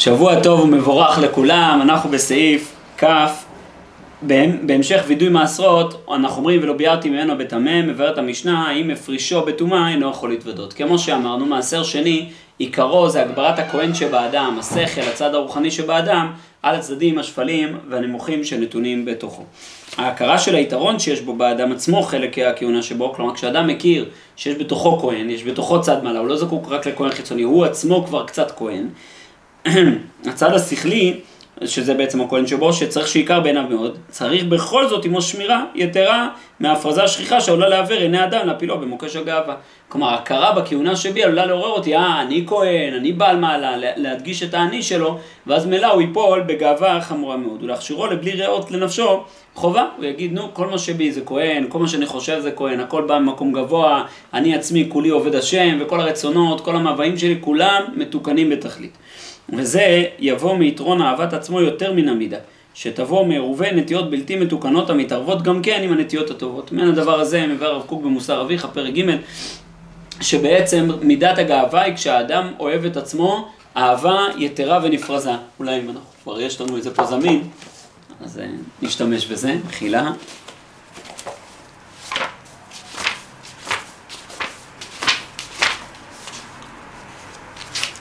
שבוע טוב ומבורך לכולם, אנחנו בסעיף כ', בהמשך וידוי מעשרות, אנחנו אומרים ולא ביארתי ממנו בטמא, מבארת המשנה, האם הפרישו בטומאה אינו יכול להתוודות. כמו שאמרנו, מעשר שני, עיקרו זה הגברת הכהן שבאדם, השכל, הצד הרוחני שבאדם, על הצדדים השפלים והנמוכים שנתונים בתוכו. ההכרה של היתרון שיש בו באדם עצמו חלק הכהונה שבו, כלומר כשאדם מכיר שיש בתוכו כהן, יש בתוכו צד מעלה, הוא לא זקוק רק לכהן חיצוני, הוא עצמו כבר קצת כהן. הצד השכלי, שזה בעצם הכהן שבו, שצריך שיקר בעיניו מאוד, צריך בכל זאת עמו שמירה יתרה מההפרזה השכיחה שעולה לעוור עיני אדם להפילו במוקש הגאווה. כלומר, הכרה בכהונה שבי עלולה לעורר אותי, אה, אני כהן, אני בעל מעלה, להדגיש את האני שלו, ואז מילא הוא ייפול בגאווה חמורה מאוד. ולהכשירו לבלי ראות לנפשו, חובה, הוא יגיד, נו, כל מה שבי זה כהן, כל מה שאני חושב זה כהן, הכל בא ממקום גבוה, אני עצמי כולי עובד השם, וכל הרצונות, כל המאוויים שלי, כולם מתוקנים בתכלית. וזה יבוא מיתרון אהבת עצמו יותר מן המידה. שתבוא מעירובי נטיות בלתי מתוקנות המתערבות גם כן עם הנטיות הטובות. מן הדבר הזה מביא הרב קוק במוסר אביך, פרק ג', שבעצם מידת הגאווה היא כשהאדם אוהב את עצמו אהבה יתרה ונפרזה. אולי אם אנחנו כבר יש לנו איזה פה זמין, אז אה, נשתמש בזה, מחילה.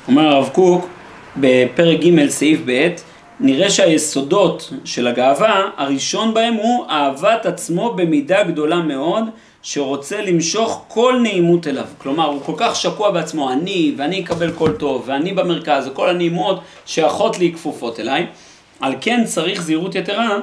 אומר הרב קוק בפרק ג' סעיף ב', נראה שהיסודות של הגאווה, הראשון בהם הוא אהבת עצמו במידה גדולה מאוד, שרוצה למשוך כל נעימות אליו. כלומר, הוא כל כך שקוע בעצמו, אני, ואני אקבל כל טוב, ואני במרכז, וכל הנעימות שייכות לי כפופות אליי. על כן צריך זהירות יתרה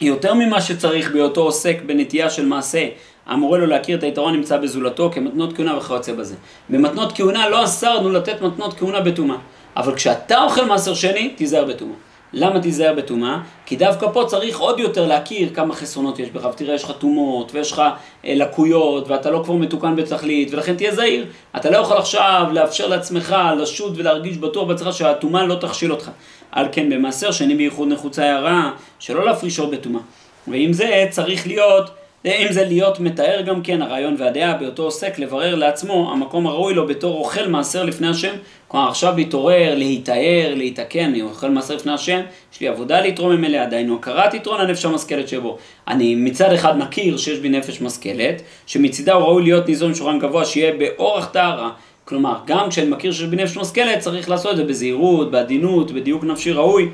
יותר ממה שצריך בהיותו עוסק בנטייה של מעשה המורה לו להכיר את היתרון נמצא בזולתו כמתנות כהונה וכיוצא בזה. במתנות כהונה לא אסרנו לתת מתנות כהונה בטומאה. אבל כשאתה אוכל מעשר שני, תיזהר בטומאה. למה תיזהר בטומאה? כי דווקא פה צריך עוד יותר להכיר כמה חסרונות יש בך, ותראה, יש לך טומאות, ויש לך אה, לקויות, ואתה לא כבר מתוקן בתכלית, ולכן תהיה זהיר. אתה לא יכול עכשיו לאפשר לעצמך לשוט ולהרגיש בטוח בעצמך שהטומאה לא תכשיל אותך. על כן, במעשר שני בייחוד נחוצה הערה, שלא להפרישו בטומאה. ועם זה צריך להיות אם זה להיות מתאר גם כן הרעיון והדעה באותו עוסק לברר לעצמו המקום הראוי לו בתור אוכל מעשר לפני השם. כלומר עכשיו להתעורר, להיטהר, להתקן, אני אוכל מעשר לפני השם, יש לי עבודה להתרומם אליה, דהיינו הכרת יתרון הנפש המשכלת שבו. אני מצד אחד מכיר שיש בי נפש משכלת, שמצידה הוא ראוי להיות ניזון שורן גבוה, שיהיה באורח טהרה. כלומר, גם כשאני מכיר שיש בי נפש משכלת, צריך לעשות את זה בזהירות, בעדינות, בדיוק נפשי ראוי,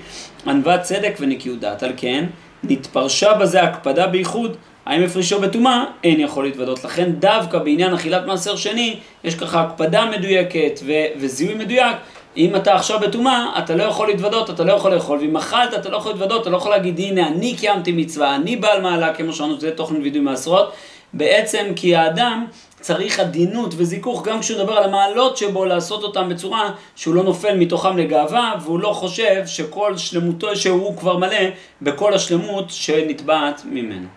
ענוות צדק ונקיות דעת. על כן, נתפרשה בזה הקפדה בייחוד האם הפרישו בטומאה? אין יכול להתוודות. לכן דווקא בעניין אכילת מעשר שני, יש ככה הקפדה מדויקת ו- וזיהוי מדויק. אם אתה עכשיו בטומאה, אתה לא יכול להתוודות, אתה לא יכול לאכול, ואם אכלת, אתה לא יכול להתוודות, אתה לא יכול להגיד, הנה, אני קיימתי מצווה, אני בעל מעלה, כמו שאמרנו, זה תוכן וידוי מעשרות. בעצם כי האדם צריך עדינות וזיכוך גם כשהוא מדבר על המעלות שבו לעשות אותם בצורה שהוא לא נופל מתוכם לגאווה והוא לא חושב שכל שלמותו שהוא כבר מלא בכל השלמות שנתבעת ממנו.